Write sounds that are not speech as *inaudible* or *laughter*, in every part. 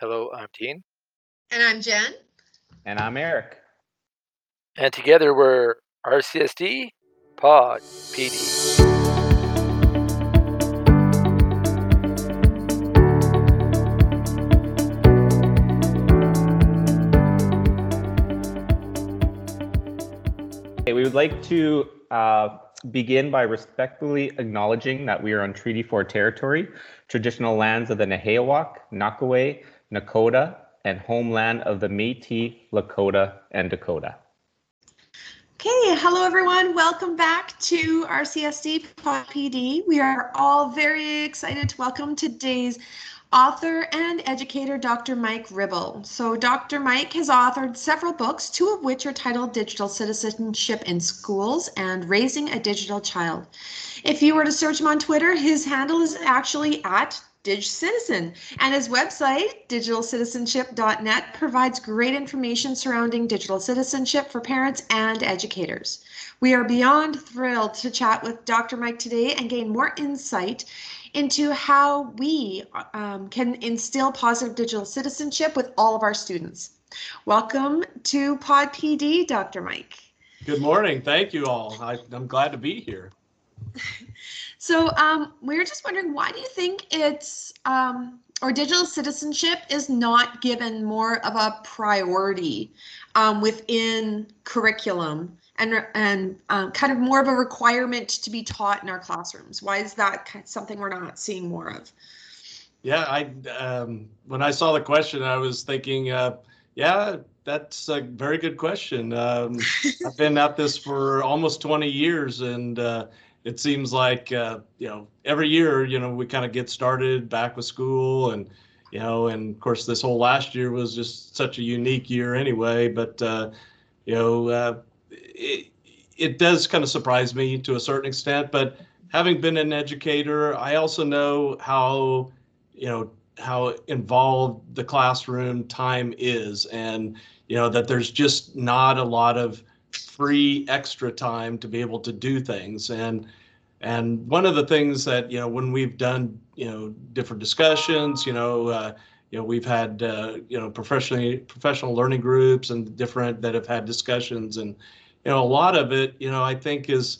Hello, I'm Dean. And I'm Jen. And I'm Eric. And together we're RCSD Pod PD. we would like to uh, begin by respectfully acknowledging that we are on Treaty 4 territory, traditional lands of the Nehiyawak, Nakaway, Nakota, and homeland of the Métis, Lakota, and Dakota. Okay, hello everyone. Welcome back to RCSD PD. We are all very excited to welcome today's author and educator, Dr. Mike Ribble. So, Dr. Mike has authored several books, two of which are titled Digital Citizenship in Schools and Raising a Digital Child. If you were to search him on Twitter, his handle is actually at DigCitizen, and his website, digitalcitizenship.net, provides great information surrounding digital citizenship for parents and educators. We are beyond thrilled to chat with Dr. Mike today and gain more insight into how we um, can instill positive digital citizenship with all of our students. Welcome to Pod PD, Dr. Mike. Good morning. Thank you all. I, am glad to be here. *laughs* so um, we were just wondering, why do you think it's um, or digital citizenship is not given more of a priority um, within curriculum and and um, kind of more of a requirement to be taught in our classrooms? Why is that something we're not seeing more of? Yeah, I um, when I saw the question, I was thinking, uh, yeah, that's a very good question. Um, I've been at this for almost 20 years, and uh, it seems like uh, you know every year, you know, we kind of get started back with school, and you know, and of course, this whole last year was just such a unique year anyway. But uh, you know, uh, it, it does kind of surprise me to a certain extent, but having been an educator, I also know how, you know, how involved the classroom time is and, you know, that there's just not a lot of free extra time to be able to do things. And, and one of the things that, you know, when we've done, you know, different discussions, you know, uh, you know, we've had, uh, you know, professionally professional learning groups and different that have had discussions and, you know, a lot of it, you know, I think is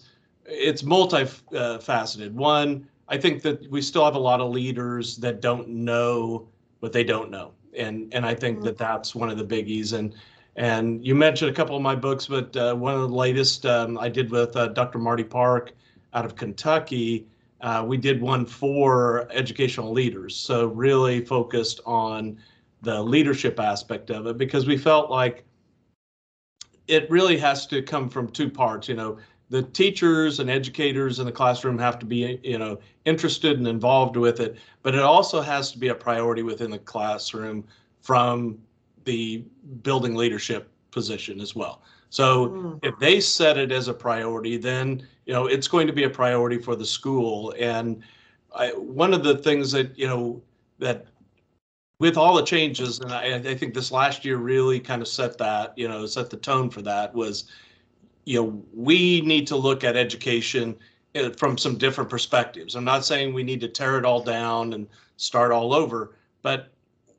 it's multifaceted. One, I think that we still have a lot of leaders that don't know what they don't know, and and I think that that's one of the biggies. And and you mentioned a couple of my books, but uh, one of the latest um, I did with uh, Dr. Marty Park out of Kentucky. Uh, we did one for educational leaders, so really focused on the leadership aspect of it because we felt like it really has to come from two parts. You know, the teachers and educators in the classroom have to be, you know, interested and involved with it, but it also has to be a priority within the classroom from the building leadership position as well. So mm. if they set it as a priority, then you know it's going to be a priority for the school. And I, one of the things that you know that with all the changes, and I, I, think this last year really kind of set that, you know, set the tone for that was, you know, we need to look at education uh, from some different perspectives. I'm not saying we need to tear it all down and start all over, but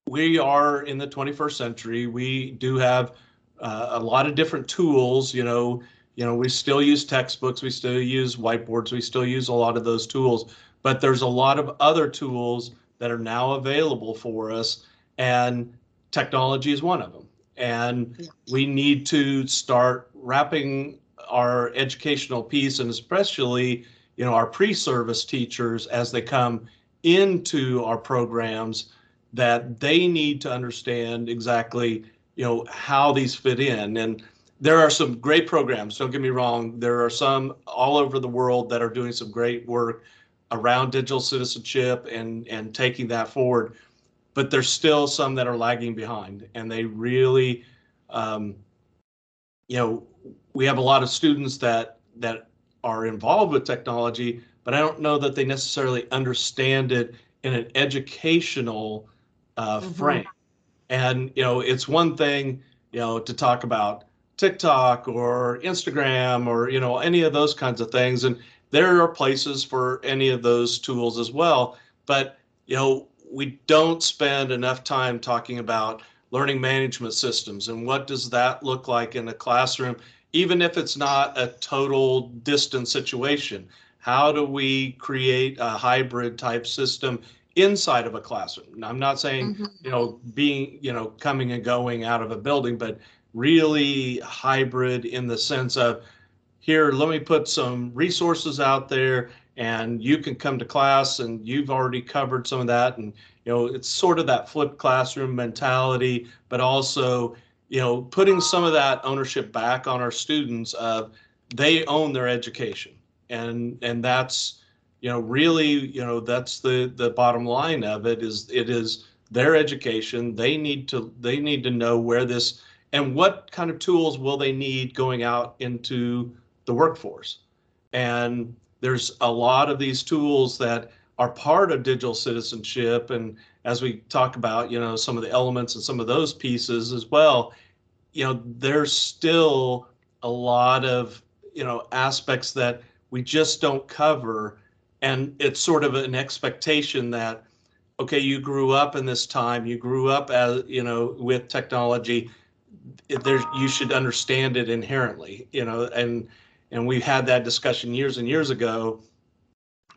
we are in the 21st century. We do have uh, a lot of different tools, you know, you know, we still use textbooks, we still use whiteboards, we still use a lot of those tools, but there's a lot of other tools that are now available for us, and technology is one of them. And yeah. we need to start wrapping our educational piece, and especially, you know, our pre-service teachers as they come into our programs, that they need to understand exactly, you know, how these fit in. And there are some great programs. Don't get me wrong. There are some all over the world that are doing some great work around digital citizenship and and taking that forward but there's still some that are lagging behind and they really um, you know we have a lot of students that that are involved with technology but i don't know that they necessarily understand it in an educational uh, mm-hmm. frame and you know it's one thing you know to talk about tiktok or instagram or you know any of those kinds of things and there are places for any of those tools as well. But you know, we don't spend enough time talking about learning management systems and what does that look like in a classroom, even if it's not a total distance situation. How do we create a hybrid type system inside of a classroom? Now, I'm not saying, Mhm. you know, being, you know, coming and going out of a building, but really hybrid in the sense of here, let me put some resources out there and you can come to class and you've already covered some of that. And, you know, it's sort of that flipped classroom mentality, but also, you know, putting some of that ownership back on our students of they own their education. And, and that's, you know, really, you know, that's the, the bottom line of it is it is their education. They need to, they need to know where this, and what kind of tools will they need going out into the workforce. And there's a lot of these tools that are part of digital citizenship. And as we talk about, you know, some of the elements and some of those pieces as well, you know, there's still a lot of, you know, aspects that we just don't cover. And it's sort of an expectation that, okay, you grew up in this time, you grew up as, you know, with technology, there, you should understand it inherently, you know, and, and we had that discussion years and years ago.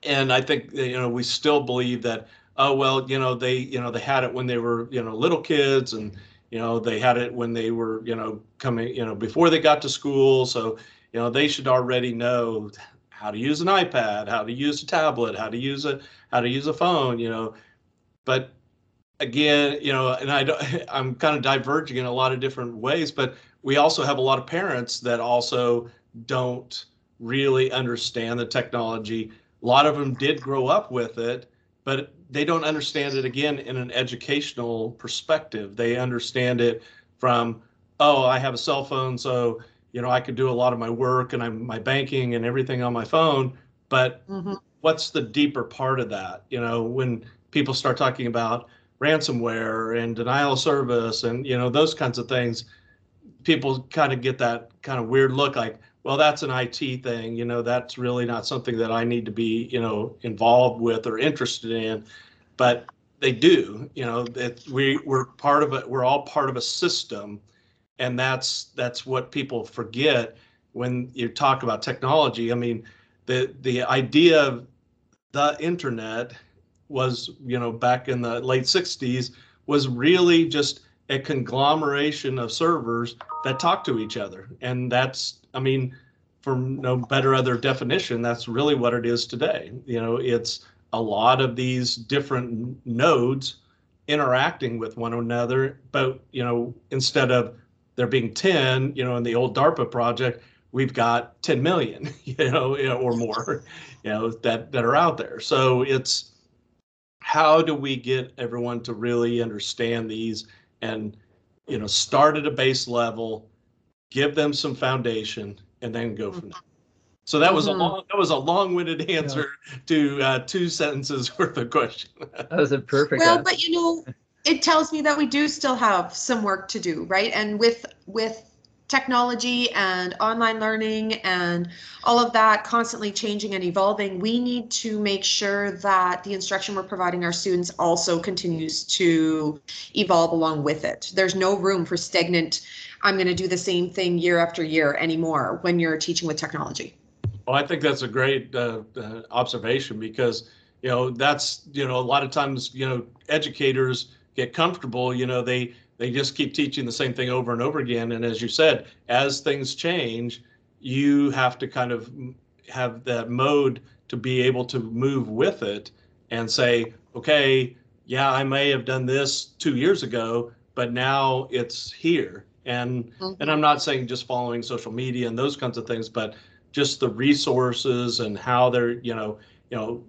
And I think you know we still believe that oh well you know they you know they had it when they were you know little kids and you know they had it when they were you know coming you know before they got to school so you know they should already know how to use an iPad, how to use a tablet, how to use a how to use a phone, you know. But again, you know, and I don't, *laughs* I'm kind of diverging in a lot of different ways, but we also have a lot of parents that also don't really understand the technology. A lot of them did grow up with it, but they don't understand it again in an educational perspective. They understand it from, oh, I have a cell phone, so you know I could do a lot of my work and I'm my banking and everything on my phone. But Mhm. what's the deeper part of that? You know, when people start talking about ransomware and denial of service and you know those kinds of things, people kind of get that kind of weird look like, well, that's an IT thing, you know, that's really not something that I need to be, you know, involved with or interested in. But they do, you know, that we we're part of it, we're all part of a system. And that's that's what people forget when you talk about technology. I mean, the the idea of the internet was, you know, back in the late 60s was really just a conglomeration of servers that talk to each other. And that's, I mean, for no better other definition, that's really what it is today. You know, it's a lot of these different nodes interacting with one another, but, you know, instead of there being 10, you know, in the old DARPA project, we've got 10 million, *laughs* you know, or more, you know, that, that are out there. So it's how do we get everyone to really understand these and, you know, start at a base level, give them some foundation, and then go from there. So that was a Mhm. long, that was a long-winded answer to uh, two sentences *laughs* worth of question. That was a perfect. Well, answer. but you know, it tells me that we do still have some work to do, right? And with with technology and online learning and all of that constantly changing and evolving, we need to make sure that the instruction we're providing our students also continues to evolve along with it. There's no room for stagnant, I'm going to do the same thing year after year anymore when you're teaching with technology. Well, I think that's a great uh, uh, observation because, you know, that's, you know, a lot of times, you know, educators get comfortable, you know, they, they just keep teaching the same thing over and over again. And as you said, as things change, you have to kind of have that mode to be able to move with it and say, okay, yeah, I may have done this two years ago, but now it's here. And mm-hmm. and I'm not saying just following social media and those kinds of things, but just the resources and how they're, you know, you know,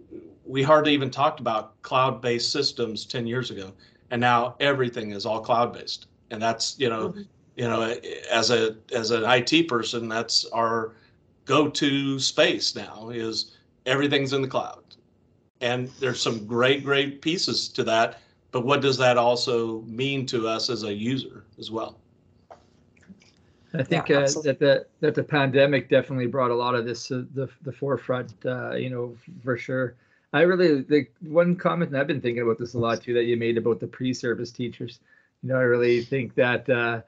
we hardly even talked about cloud-based systems 10 years ago. And now everything is all cloud-based. And that's, you know, Mhm. you know, as a as an IT person, that's our go-to space now is everything's in the cloud. And there's some great, great pieces to that. But what does that also mean to us as a user as well? I think Yeah, uh, that the that the pandemic definitely brought a lot of this to the the forefront. Uh, you know, for sure. I really like one comment, and I've been thinking about this a lot too, that you made about the pre-service teachers. You know, I really think that uh,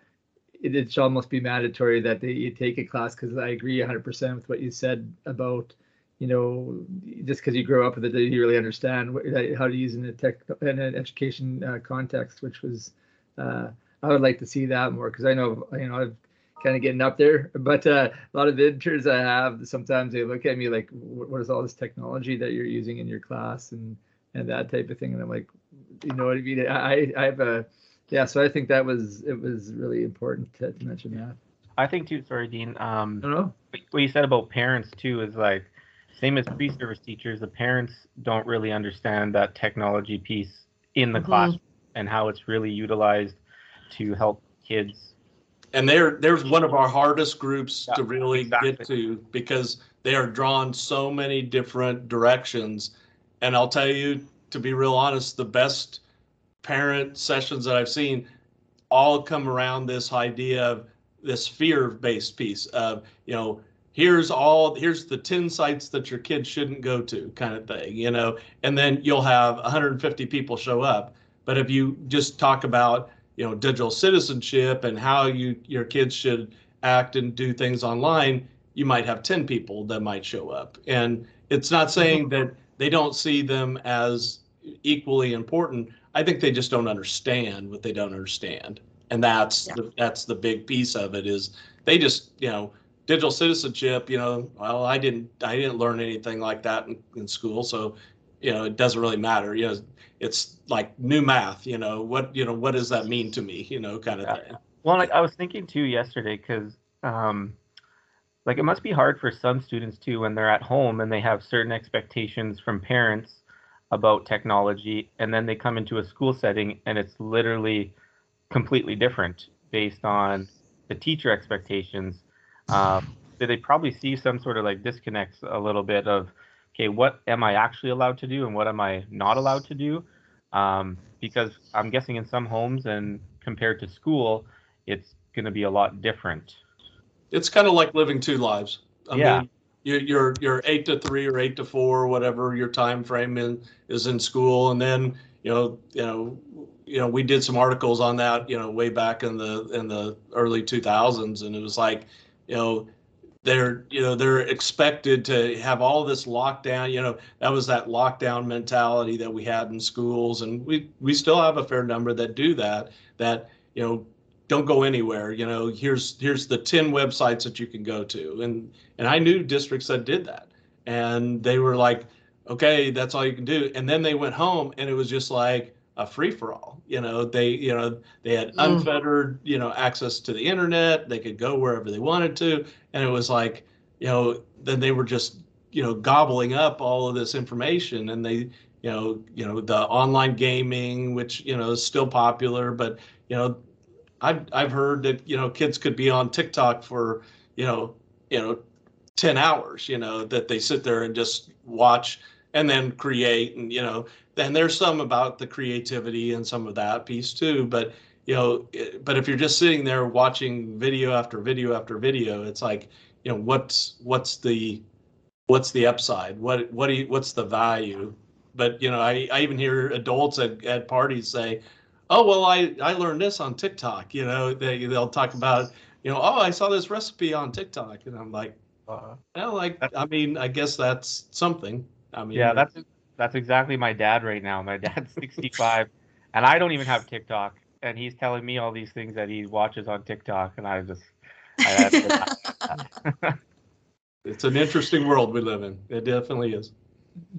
it, it should almost be mandatory that they you take a class because I agree 100% with what you said about, you know, just because you grow up with it, you really understand what, how to use in a tech in an education uh, context, which was, uh, I would like to see that more because I know, you know, I've kind of getting up there. But uh, a lot of interns I have, sometimes they look at me like, "What is all this technology that you're using in your class?" and and that type of thing. And I'm like, you know what I mean? I I have a yeah. So I think that was it was really important to, to mention that. I think too. Sorry, Dean. Um, I don't know. What you said about parents too is like same as pre-service teachers. The parents don't really understand that technology piece in the mm-hmm. classroom and how it's really utilized to help kids and they're there's one of our hardest groups yeah, to really exactly. get to because they are drawn so many different directions. And i'll tell you to be real honest the best parent sessions that i've seen all come around this idea of this fear based piece of you know here's all here's the 10 sites that your kids shouldn't go to kind of thing you know? And then you'll have 150 people show up. But if you just talk about you know digital citizenship and how you your kids should act and do things online you might have 10 people that might show up. And it's not saying mm-hmm. that they don't see them as equally important. I think they just don't understand what they don't understand. And that's yeah. the, that's the big piece of it is they just you know digital citizenship you know well i didn't i didn't learn anything like that in, in school. So you know it doesn't really matter. You know it's like new math you know what you know what does that mean to me you know kind of yeah. thing. Well like i was thinking too yesterday because um like it must be hard for some students too when they're at home and they have certain expectations from parents about technology and then they come into a school setting and it's literally completely different based on the teacher expectations. Um, they probably see some sort of like disconnects a little bit of okay what am i actually allowed to do and what am i not allowed to do um, because I'm guessing in some homes and compared to school, it's going to be a lot different. It's kind of like living two lives. I yeah. Mean, you're you're eight to three or eight to four, or whatever your time frame in, is in school, and then you know you know you know we did some articles on that you know way back in the in the early 2000s, and it was like you know they're you know they're expected to have all this lockdown you know that was that lockdown mentality that we had in schools and we we still have a fair number that do that that you know don't go anywhere you know here's here's the 10 websites that you can go to and and i knew districts that did that and they were like okay that's all you can do and then they went home and it was just like a free for all. You know, they you know they had mm. unfettered you know access to the internet. They could go wherever they wanted to, and it was like you know then they were just you know gobbling up all of this information, and they you know you know the online gaming, which you know is still popular, but you know I've I've heard that you know kids could be on TikTok for you know you know 10 hours you know that they sit there and just watch and then create and you know and there's some about the creativity and some of that piece too but you know but if you're just sitting there watching video after video after video it's like you know what's what's the what's the upside? What what do you, what's the value? But you know i, I even hear adults at, at parties say oh well i i learned this on tiktok you know they, they'll talk about you know oh i saw this recipe on tiktok and i'm like uh-huh. well like i mean i guess that's something. I mean, yeah, that's that's exactly my dad right now. My dad's *laughs* 65, and I don't even have TikTok, and he's telling me all these things that he watches on TikTok, and I just. I *laughs* it's an interesting world we live in. It definitely is.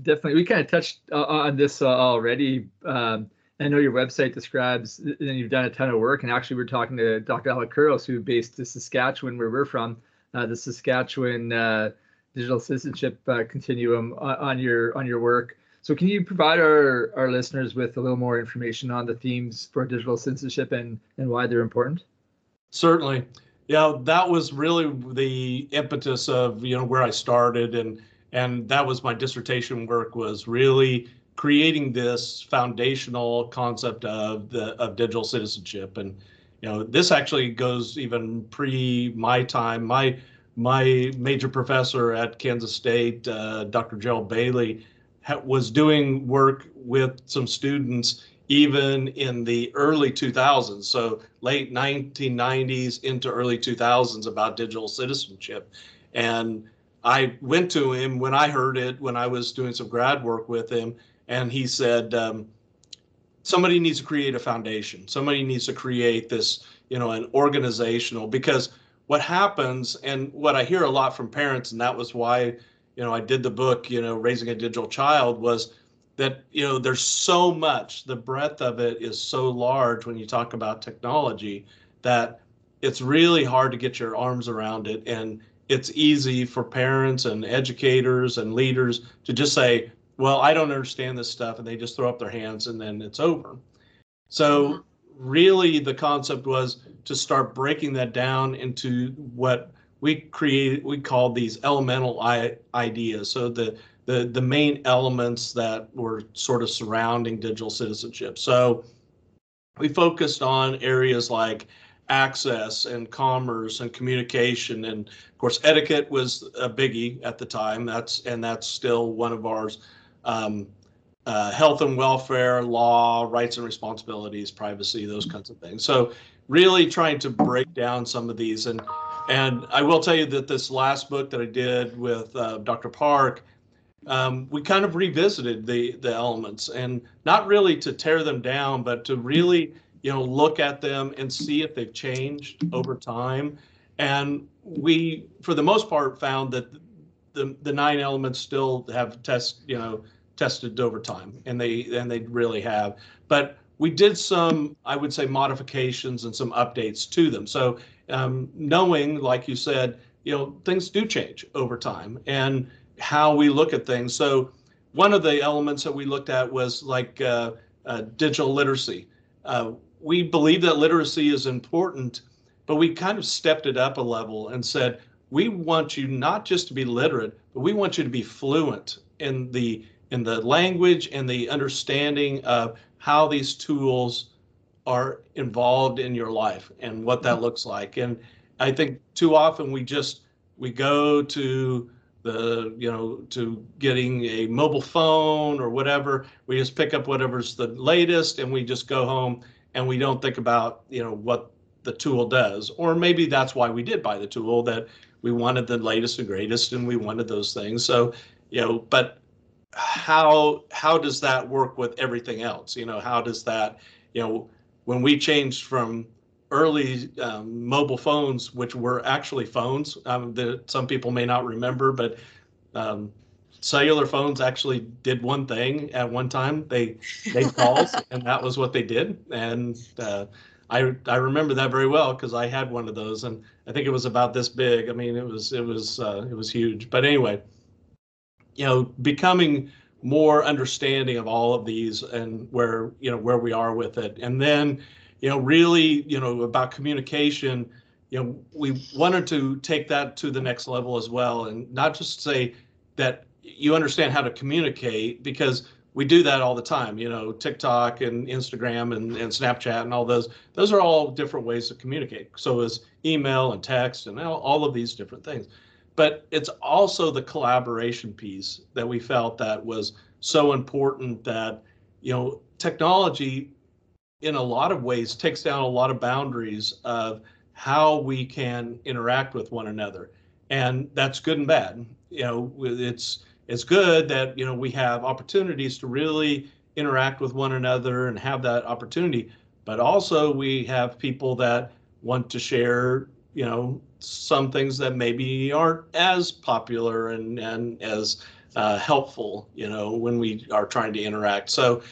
Definitely, we kind of touched uh, on this uh, already. Um, I know your website describes, and you've done a ton of work. And actually, we're talking to Dr. Alec Couros, who based in Saskatchewan, where we're from, uh, the Saskatchewan uh, digital citizenship uh, continuum on, on, your on your work. So can you provide our, our listeners with a little more information on the themes for digital citizenship and, and why they're important? Certainly. Yeah, that was really the impetus of you know where I started and and that was my dissertation work was really creating this foundational concept of the of digital citizenship and you know this actually goes even pre my time my my major professor at Kansas State, uh, Dr. Gerald Bailey, was doing work with some students even in the early 2000s, so late 1990s into early 2000s about digital citizenship. And I went to him when I heard it when I was doing some grad work with him, and he said, um, somebody needs to create a foundation. Somebody needs to create this, you know, an organizational because what happens and what I hear a lot from parents, and that was why, you know, I did the book, you know, Raising a Digital Child was that, you know, there's so much, the breadth of it is so large when you talk about technology that it's really hard to get your arms around it. And it's easy for parents and educators and leaders to just say, well, I don't understand this stuff, and they just throw up their hands and then it's over. So, mm-hmm. really, the concept was to start breaking that down into what we created, we called these elemental I- ideas. So, the the, the main elements that were sort of surrounding digital citizenship. So, we focused on areas like access and commerce and communication and of course etiquette was a biggie at the time that's and that's still one of ours um, uh, health and welfare, law, rights and responsibilities, privacy, those kinds of things. So really trying to break down some of these. And and I will tell you that this last book that I did with uh, Dr. Park, um, we kind of revisited the the elements and not really to tear them down, but to really you know look at them and see if they've changed over time. And we, for the most part, found that the the nine elements still have test you know tested over time, and they and they really have. But we did some, I would say, modifications and some updates to them. So um, knowing, like you said, you know, things do change over time, and how we look at things. So one of the elements that we looked at was like uh, uh, digital literacy. Uh, we believe that literacy is important, but we kind of stepped it up a level and said, we want you not just to be literate, but we want you to be fluent in the in the language and the understanding of how these tools are involved in your life and what that mm-hmm. looks like. And I think too often we just we go to the you know to getting a mobile phone or whatever. We just pick up whatever's the latest and we just go home and we don't think about you know what the tool does. Or maybe that's why we did buy the tool that we wanted the latest and greatest and we wanted those things. So you know but how how does that work with everything else? You know how does that you know when we changed from early um, mobile phones which were actually phones um, that some people may not remember but um, cellular phones actually did one thing at one time they made *laughs* calls and that was what they did and uh, I, I remember that very well because I had one of those and I think it was about this big. I mean, it was it was uh, it was huge. But anyway, you know, becoming more understanding of all of these and where you know where we are with it, and then you know really you know about communication. You know, we wanted to take that to the next level as well, and not just say that you understand how to communicate because we do that all the time you know tiktok and instagram and, and snapchat and all those. Those are all different ways to communicate. So is email and text and all, all of these different things but it's also the collaboration piece that we felt that was so important that you know technology in a lot of ways takes down a lot of boundaries of how we can interact with one another. And that's good and bad. You know it's it's good that you know we have opportunities to really interact with one another and have that opportunity. But also we have people that want to share you know some things that maybe aren't as popular and and as uh, helpful you know when we are trying to interact. So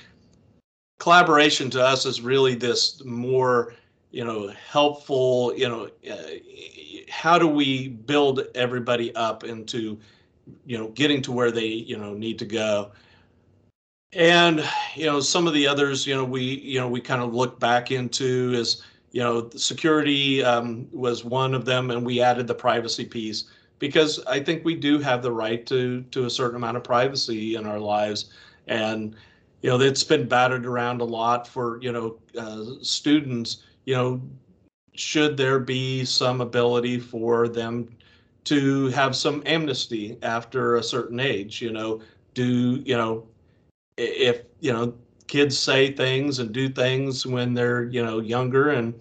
collaboration to us is really this more you know helpful you know uh, how do we build everybody up into you know getting to where they you know need to go? And you know some of the others you know we you know we kind of look back into is you know security um, was one of them and we added the privacy piece because i think we do have the right to to a certain amount of privacy in our lives and you know it's been battered around a lot for you know uh, students you know should there be some ability for them to have some amnesty after a certain age. You know, do you know if you know kids say things and do things when they're you know younger. And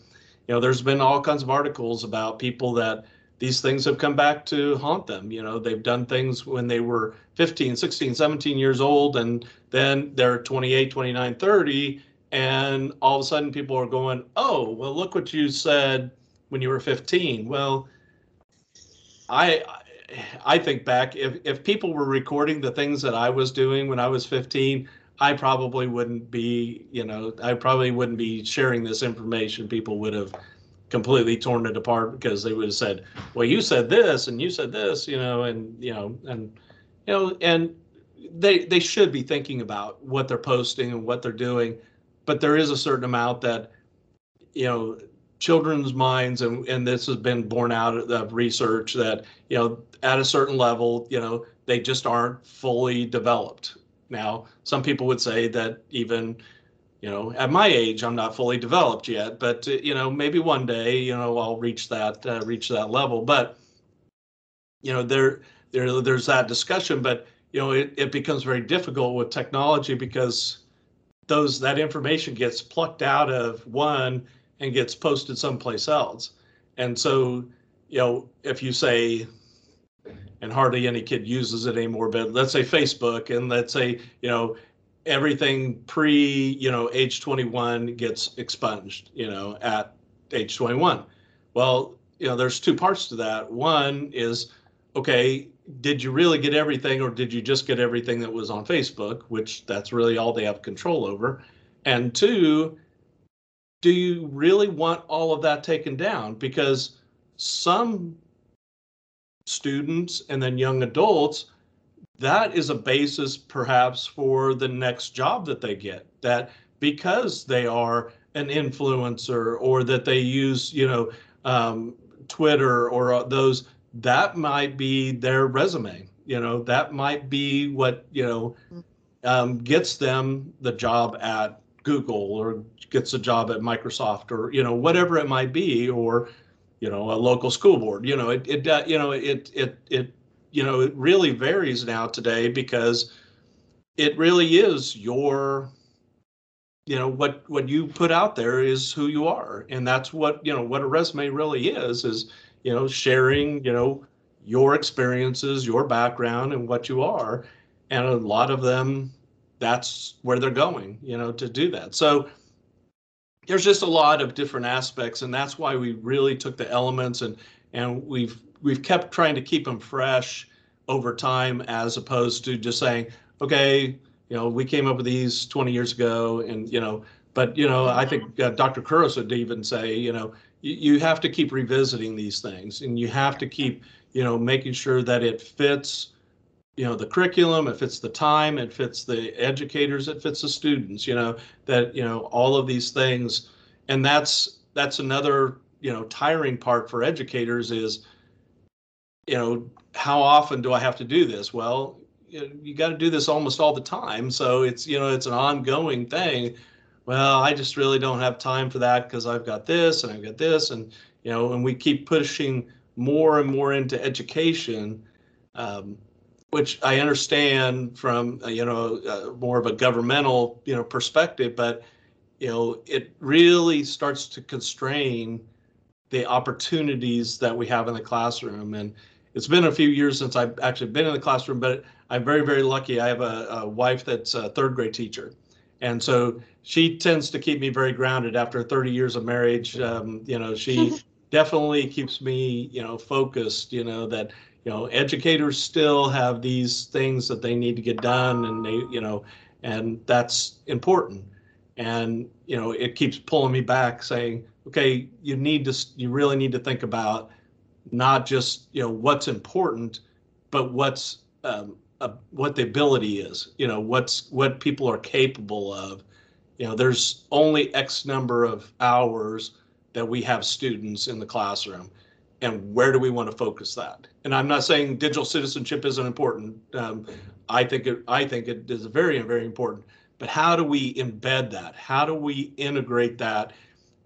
you know there's been all kinds of articles about people that these things have come back to haunt them. You know they've done things when they were 15 16 17 years old and then they're 28 29 30 and all of a sudden people are going oh well look what you said when you were 15 well i i think back if if people were recording the things that i was doing when i was 15 i probably wouldn't be you know i probably wouldn't be sharing this information. People would have completely torn it apart because they would have said well you said this and you said this you know and you know and you know and they they should be thinking about what they're posting and what they're doing. But there is a certain amount that you know children's minds and and this has been borne out of research that you know at a certain level you know they just aren't fully developed now. Some people would say that even you know at my age i'm not fully developed yet but uh, you know maybe one day you know i'll reach that uh, reach that level. But you know there there there's that discussion but you know it, it becomes very difficult with technology because those that information gets plucked out of one and gets posted someplace else. And so you know if you say and hardly any kid uses it anymore but let's say facebook and let's say you know everything pre you know age 21 gets expunged you know at age 21 well you know there's two parts to that. One is okay did you really get everything or did you just get everything that was on facebook which that's really all they have control over? And two do you really want all of that taken down? Because some students and then young adults that is a basis perhaps for the next job that they get. That because they are an influencer or that they use you know um, twitter or uh, those that might be their resume you know that might be what you know um, gets them the job at google or gets a job at microsoft or you know whatever it might be or you know a local school board. You know it, it uh, you know it it it you know it really varies now today because it really is your you know what what you put out there is who you are. And that's what you know what a resume really is is you know sharing you know your experiences your background and what you are. And a lot of them that's where they're going you know to do that. So there's just a lot of different aspects and that's why we really took the elements and and we've we've kept trying to keep them fresh over time as opposed to just saying okay you know we came up with these 20 years ago and you know but you know i think uh, dr Couros would even say you know you, you have to keep revisiting these things and you have to keep you know making sure that it fits you know the curriculum it fits the time it fits the educators it fits the students you know that you know all of these things. And that's that's another you know tiring part for educators is you know how often do i have to do this? Well you, you got to do this almost all the time. So it's you know it's an ongoing thing. Well i just really don't have time for that because i've got this and i've got this and you know and we keep pushing more and more into education um, which I understand from uh, you know uh, more of a governmental you know perspective, but you know it really starts to constrain the opportunities that we have in the classroom. And it's been a few years since I've actually been in the classroom, but I'm very very lucky. I have a, a wife that's a third grade teacher, and so she tends to keep me very grounded after 30 years of marriage. Um, you know she *laughs* definitely keeps me you know focused. You know that you know educators still have these things that they need to get done and they you know and that's important. And you know it keeps pulling me back saying okay you need to you really need to think about not just you know what's important but what's um, what the ability is you know what's what people are capable of. You know there's only x number of hours that we have students in the classroom and where do we want to focus that? And I'm not saying digital citizenship isn't important. Um, I think it, I think it is very, very important. But how do we embed that? How do we integrate that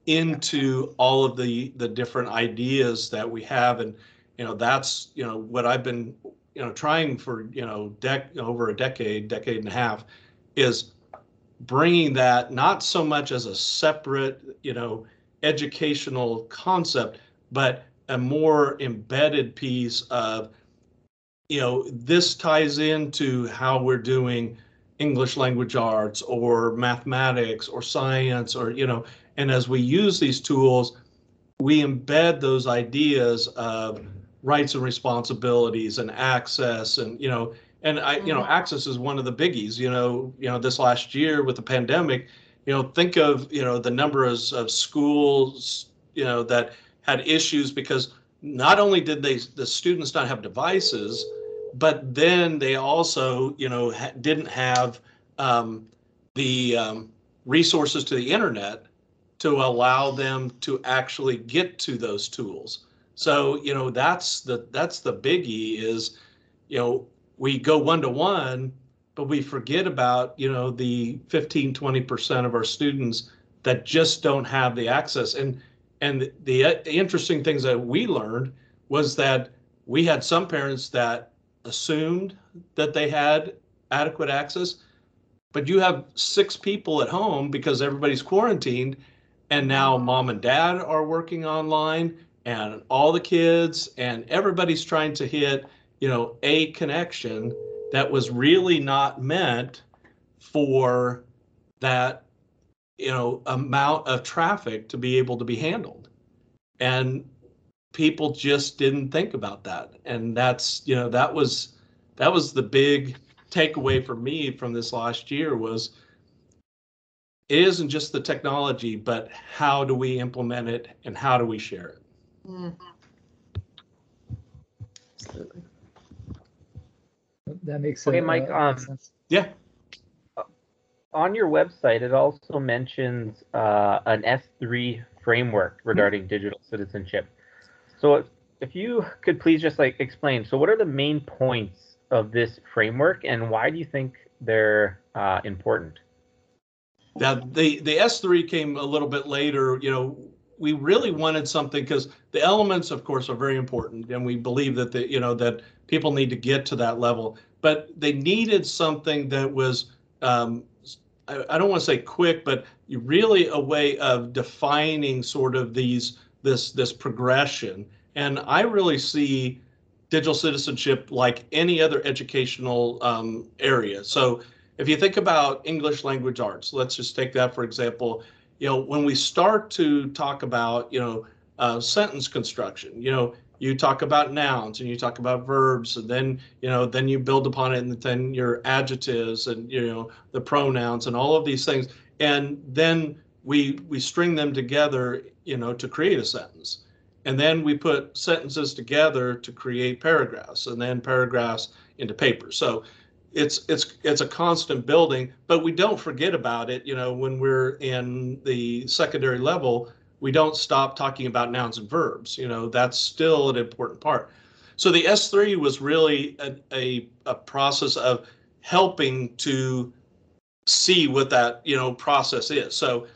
into all of the the different ideas that we have? And you know, that's you know what I've been you know trying for you know dec over a decade, decade and a half, is bringing that not so much as a separate you know educational concept, but a more embedded piece of you know this ties into how we're doing English language arts or mathematics or science or you know and as we use these tools we embed those ideas of rights and responsibilities and access and you know and I you know mm-hmm. access is one of the biggies you know you know this last year with the pandemic you know think of you know the number of, of schools you know that had issues because not only did they the students not have devices but then they also you know ha- didn't have um, the um, resources to the internet to allow them to actually get to those tools. So you know that's the that's the biggie is you know we go one to one but we forget about you know the 15 20% of our students that just don't have the access. And and the, uh, the interesting things that we learned was that we had some parents that assumed that they had adequate access but you have six people at home because everybody's quarantined and now mom and dad are working online and all the kids and everybody's trying to hit you know a connection that was really not meant for that you know amount of traffic to be able to be handled and people just didn't think about that and that's you know that was that was the big takeaway for me from this last year was it isn't just the technology but how do we implement it and how do we share it Mm. Absolutely. That makes Okay, sense. Mike, um, yeah On your website, it also mentions uh, an S3 framework regarding digital citizenship. So if, if you could please just like explain, so what are the main points of this framework and why do you think they're uh, important? Now, the, the S3 came a little bit later. You know, we really wanted something because the elements, of course, are very important, and we believe that the you know that people need to get to that level. But they needed something that was um, I, I don't want to say quick, but really a way of defining sort of these this this progression. And I really see digital citizenship like any other educational um, area. So if you think about English language arts, let's just take that for example. You know, when we start to talk about, you know, uh, sentence construction, you know, you talk about nouns and you talk about verbs and then, you know, then you build upon it and then your adjectives and, you know, the pronouns and all of these things. And then we we string them together, you know, to create a sentence. And then we put sentences together to create paragraphs and then paragraphs into paper. So it's it's it's a constant building but we don't forget about it you know when we're in the secondary level we don't stop talking about nouns and verbs you know that's still an important part. So the s3 was really a, a, a process of helping to see what that you know process is. So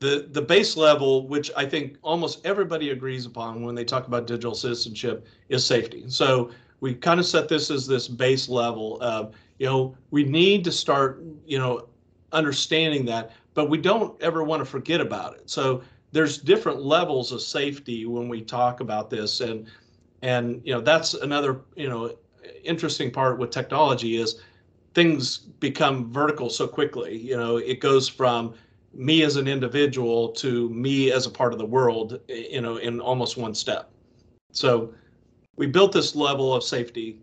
the the base level which i think almost everybody agrees upon when they talk about digital citizenship is safety. So we kind of set this as this base level of you know we need to start you know understanding that but we don't ever want to forget about it. So there's different levels of safety when we talk about this. And and you know that's another you know interesting part with technology is things become vertical so quickly. You know it goes from me as an individual to me as a part of the world you know in almost one step. So we built this level of safety.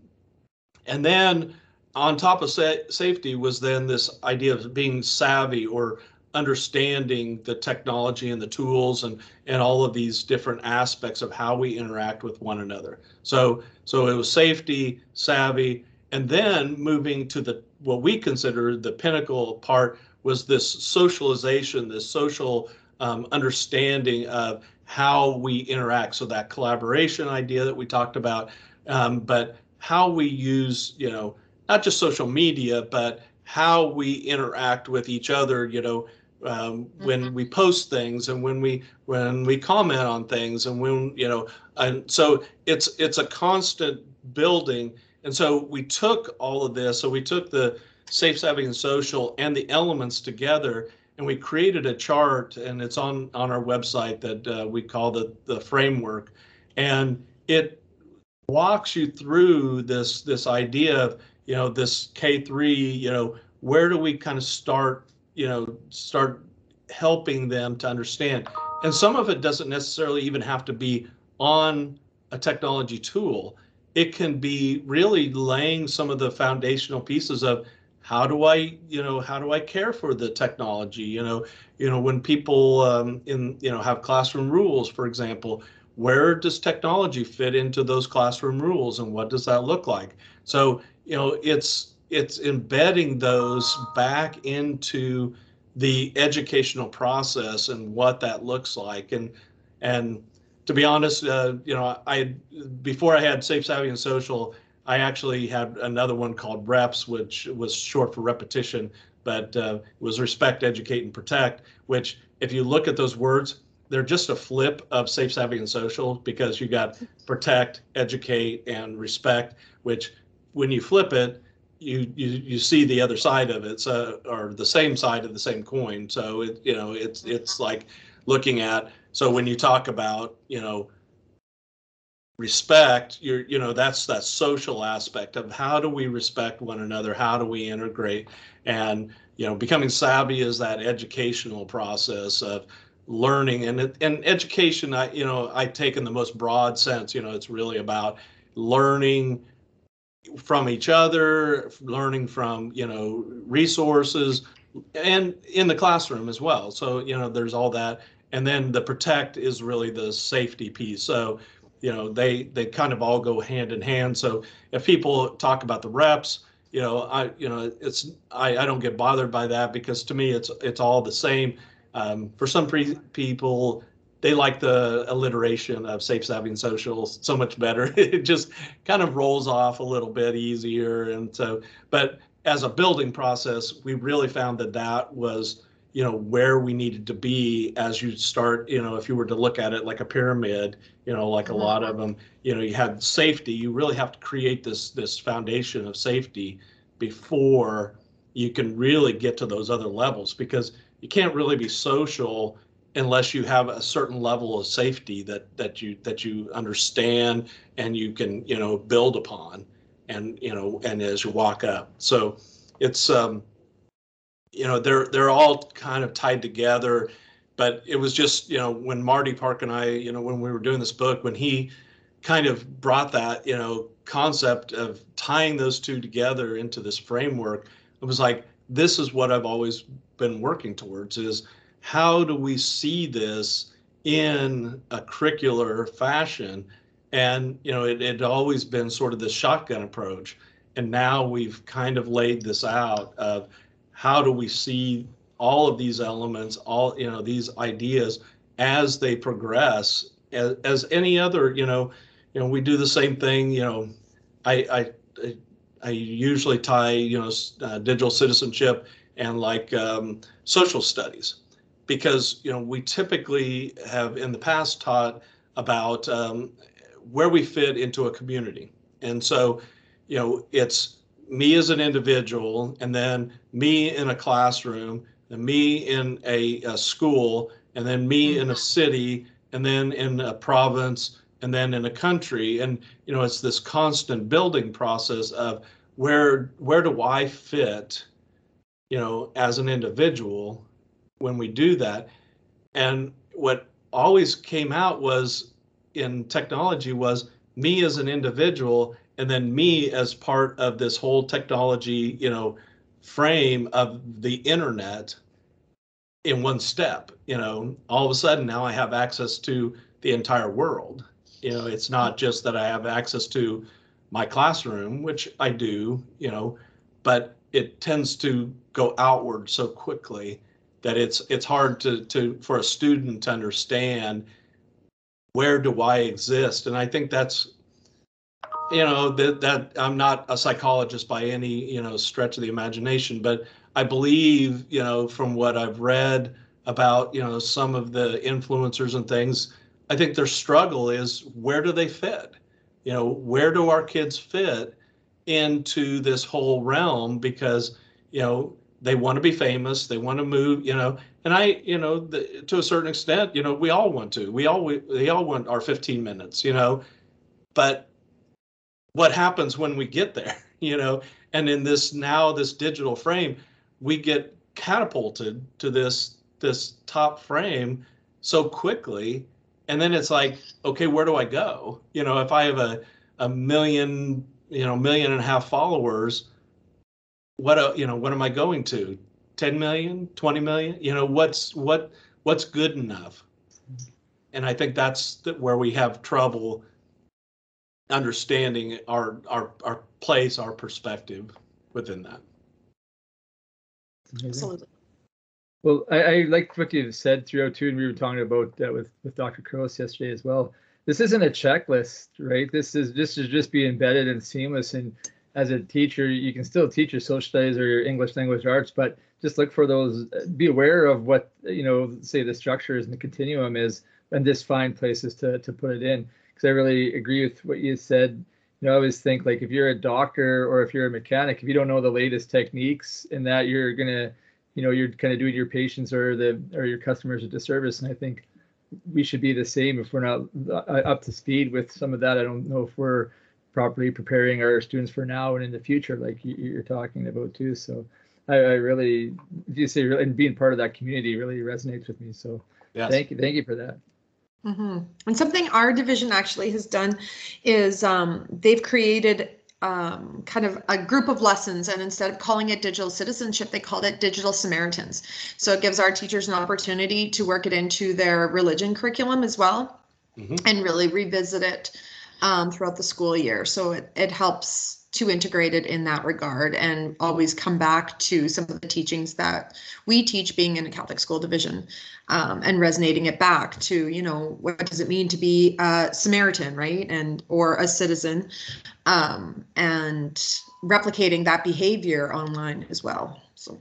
And then on top of sa- safety was then this idea of being savvy or understanding the technology and the tools and and all of these different aspects of how we interact with one another. So so it was safety savvy and then moving to the what we consider the pinnacle part was this socialization this social um, understanding of how we interact. So that collaboration idea that we talked about um, but how we use you know not just social media but how we interact with each other you know um, when we post things and when we when we comment on things and when you know and so it's it's a constant building And so we took all of this. So we took the safe, savvy, and social and the elements together, and we created a chart, and it's on on our website that uh, we call the the framework, and it walks you through this this idea of you know this K3, you know, where do we kind of start, you know, start helping them to understand. And some of it doesn't necessarily even have to be on a technology tool. It can be really laying some of the foundational pieces of how do I, you know, how do I care for the technology? You know, you know, when people um, in, you know, have classroom rules, for example, where does technology fit into those classroom rules and what does that look like? So, you know, it's it's embedding those back into the educational process and what that looks like. And and to be honest, uh, you know, I before I had Safe, Savvy, and Social, I actually had another one called REPS, which was short for repetition, but uh, was respect, educate, and protect. Which, if you look at those words, they're just a flip of Safe, Savvy, and Social because you got protect, educate, and respect. Which, when you flip it, you you you see the other side of it, so or the same side of the same coin. So it you know it's mm-hmm. it's like looking at so when you talk about you know respect, you're you know that's that social aspect of how do we respect one another, how do we integrate, and you know becoming savvy is that educational process of learning and and education i you know i take in the most broad sense you know it's really about learning from each other, learning from you know resources, and in the classroom as well. So you know there's all that, and then the protect is really the safety piece. So you know they they kind of all go hand in hand. So if people talk about the reps, you know I you know it's I, I don't get bothered by that because to me it's it's all the same. Um, for some pre- people, they like the alliteration of safe, savvy, social so much better. *laughs* it just kind of rolls off a little bit easier. And so, but as a building process, we really found that that was, you know, where we needed to be as you start, you know, if you were to look at it like a pyramid, you know, like a lot of mm-hmm. them, you know, you had safety, you really have to create this, this foundation of safety before you can really get to those other levels because you can't really be social unless you have a certain level of safety that that you that you understand and you can you know build upon and you know and as you walk up. So it's um you know they're they're all kind of tied together but it was just you know when marty park and i you know when we were doing this book when he kind of brought that you know concept of tying those two together into this framework it was like this is what i've always been working towards is how do we see this in a curricular fashion? And you know, it had always been sort of the shotgun approach, and now we've kind of laid this out of how do we see all of these elements, all you know, these ideas as they progress, as, as any other, you know, you know, we do the same thing. You know, I I I usually tie you know uh, digital citizenship and like um, social studies because you know we typically have in the past taught about um, where we fit into a community. And so you know it's me as an individual and then me in a classroom and me in a, a school and then me in a city and then in a province and then in a country. And you know it's this constant building process of where where do i fit you know as an individual when we do that. And what always came out was in technology was me as an individual and then me as part of this whole technology, you know, frame of the internet in one step, you know, all of a sudden now I have access to the entire world. You know, it's not just that I have access to my classroom, which I do, you know, but it tends to go outward so quickly that it's it's hard to to for a student to understand where do I exist, and I think that's you know that that I'm not a psychologist by any you know stretch of the imagination, but I believe you know from what I've read about you know some of the influencers and things, I think their struggle is where do they fit? You know, where do our kids fit? into this whole realm because you know they want to be famous they want to move you know and i you know the, to a certain extent you know we all want to. We all we, they all want our 15 minutes you know? But what happens when we get there *laughs* you know? And in this now this digital frame we get catapulted to this this top frame so quickly and then it's like okay where do i go? You know if i have a a million you know million and a half followers what uh, you know what am i going to 10 million 20 million you know what's what what's good enough and i think that's where we have trouble understanding our our our place our perspective within that Absolutely. Well, I, I like what you've said throughout too, and we were talking about that with with Dr. Kroos yesterday as well. This isn't a checklist, right? This is this is just be embedded and seamless. And as a teacher, you can still teach your social studies or your English language arts, but just look for those. Be aware of what you know, say the structures and the continuum is, and just find places to to put it in. Because I really agree with what you said. You know, I always think like if you're a doctor or if you're a mechanic, if you don't know the latest techniques in that, you're gonna you know you're kind of doing your patients or the or your customers a disservice and i think we should be the same if we're not uh, up to speed with some of that i don't know if we're properly preparing our students for now and in the future like you're talking about too so i, I really you say and being part of that community really resonates with me so yes. thank you thank you for that mm-hmm. and something our division actually has done is um, they've created um, kind of a group of lessons and instead of calling it digital citizenship they called it digital samaritans so it gives our teachers an opportunity to work it into their religion curriculum as well mm-hmm. and really revisit it um, throughout the school year so it, it helps to integrate it in that regard and always come back to some of the teachings that we teach being in a Catholic school division um, and resonating it back to, you know, what does it mean to be a Samaritan, right? And or a citizen um, and replicating that behavior online as well. So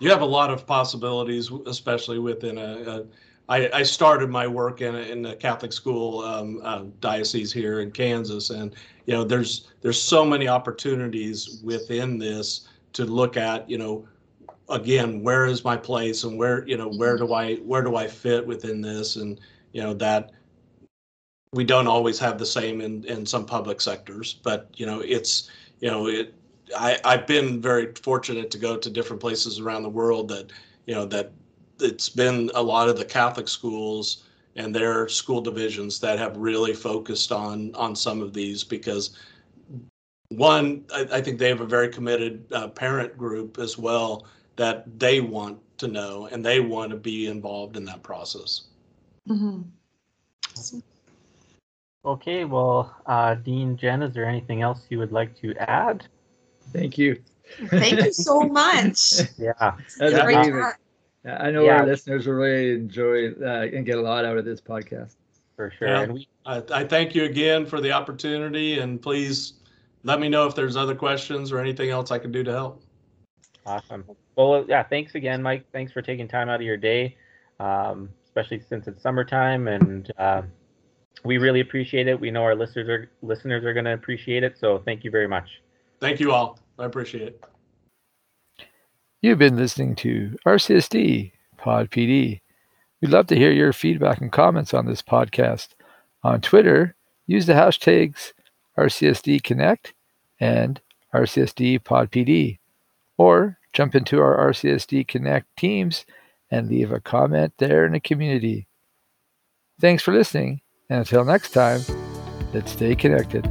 you have a lot of possibilities, especially within a, a I, I, started my work in in a Catholic school um, uh, diocese here in Kansas, and you know, there's there's so many opportunities within this to look at. You know, again, where is my place, and where you know where do I where do I fit within this, and you know that we don't always have the same in in some public sectors, but you know, it's you know it. I, I've been very fortunate to go to different places around the world that you know that it's been a lot of the Catholic schools and their school divisions that have really focused on on some of these because one, I, I think they have a very committed uh, parent group as well that they want to know and they want to be involved in that process. Mm-hmm. Okay, well, uh, Dean, Jen, is there anything else you would like to add? Thank you. Thank you so *laughs* much. yeah. yeah. I know yeah. our listeners will really enjoy uh, and get a lot out of this podcast. For sure. Yeah. We, I, I thank you again for the opportunity, and please let me know if there's other questions or anything else I can do to help. Awesome. Well, yeah, thanks again, Mike. Thanks for taking time out of your day, um, especially since it's summertime, and uh, we really appreciate it. We know our listeners are listeners are going to appreciate it. So thank you very much. Thank you all. I appreciate it. You've been listening to RCSD Pod PD. We'd love to hear your feedback and comments on this podcast. On Twitter, use the hashtags RCSD Connect and RCSD Pod PD, or jump into our RCSD Connect teams and leave a comment there in the community. Thanks for listening, and until next time, let's stay connected.